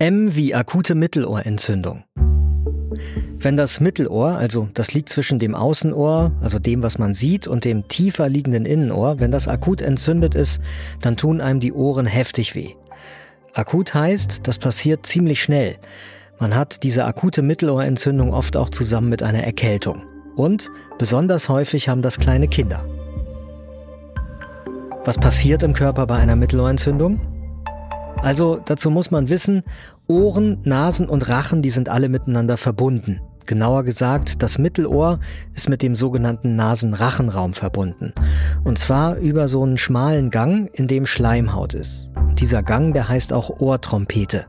M wie akute Mittelohrentzündung. Wenn das Mittelohr, also das liegt zwischen dem Außenohr, also dem, was man sieht, und dem tiefer liegenden Innenohr, wenn das akut entzündet ist, dann tun einem die Ohren heftig weh. Akut heißt, das passiert ziemlich schnell. Man hat diese akute Mittelohrentzündung oft auch zusammen mit einer Erkältung. Und besonders häufig haben das kleine Kinder. Was passiert im Körper bei einer Mittelohrentzündung? Also dazu muss man wissen, Ohren, Nasen und Rachen, die sind alle miteinander verbunden. Genauer gesagt, das Mittelohr ist mit dem sogenannten Nasenrachenraum verbunden. Und zwar über so einen schmalen Gang, in dem Schleimhaut ist. Und dieser Gang, der heißt auch Ohrtrompete.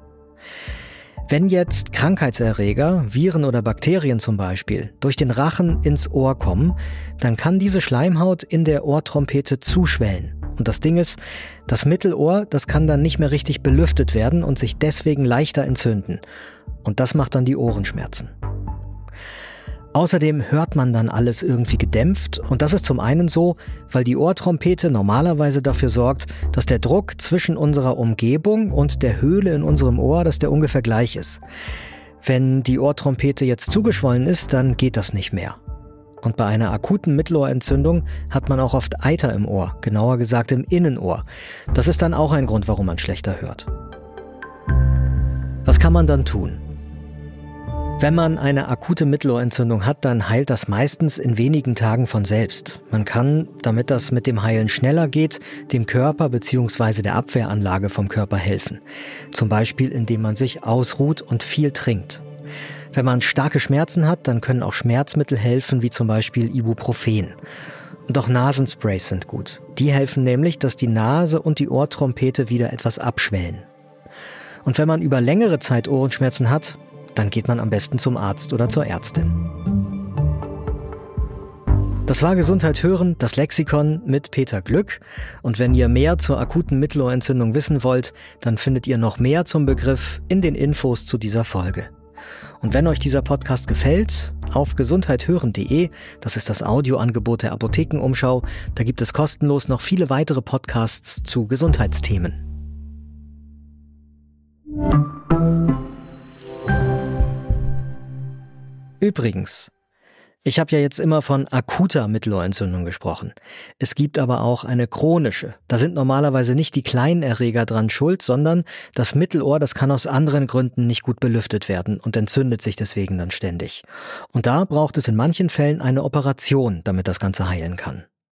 Wenn jetzt Krankheitserreger, Viren oder Bakterien zum Beispiel, durch den Rachen ins Ohr kommen, dann kann diese Schleimhaut in der Ohrtrompete zuschwellen. Und das Ding ist, das Mittelohr, das kann dann nicht mehr richtig belüftet werden und sich deswegen leichter entzünden. Und das macht dann die Ohrenschmerzen. Außerdem hört man dann alles irgendwie gedämpft und das ist zum einen so, weil die Ohrtrompete normalerweise dafür sorgt, dass der Druck zwischen unserer Umgebung und der Höhle in unserem Ohr, dass der ungefähr gleich ist. Wenn die Ohrtrompete jetzt zugeschwollen ist, dann geht das nicht mehr. Und bei einer akuten Mittelohrentzündung hat man auch oft Eiter im Ohr, genauer gesagt im Innenohr. Das ist dann auch ein Grund, warum man schlechter hört. Was kann man dann tun? Wenn man eine akute Mittelohrentzündung hat, dann heilt das meistens in wenigen Tagen von selbst. Man kann, damit das mit dem Heilen schneller geht, dem Körper bzw. der Abwehranlage vom Körper helfen. Zum Beispiel indem man sich ausruht und viel trinkt. Wenn man starke Schmerzen hat, dann können auch Schmerzmittel helfen, wie zum Beispiel Ibuprofen. Und auch Nasensprays sind gut. Die helfen nämlich, dass die Nase und die Ohrtrompete wieder etwas abschwellen. Und wenn man über längere Zeit Ohrenschmerzen hat, dann geht man am besten zum Arzt oder zur Ärztin. Das war Gesundheit hören, das Lexikon mit Peter Glück. Und wenn ihr mehr zur akuten Mittelohrentzündung wissen wollt, dann findet ihr noch mehr zum Begriff in den Infos zu dieser Folge. Und wenn euch dieser Podcast gefällt, auf gesundheithören.de, das ist das Audioangebot der Apothekenumschau, da gibt es kostenlos noch viele weitere Podcasts zu Gesundheitsthemen. Übrigens, ich habe ja jetzt immer von akuter Mittelohrentzündung gesprochen. Es gibt aber auch eine chronische. Da sind normalerweise nicht die kleinen Erreger dran schuld, sondern das Mittelohr, das kann aus anderen Gründen nicht gut belüftet werden und entzündet sich deswegen dann ständig. Und da braucht es in manchen Fällen eine Operation, damit das Ganze heilen kann.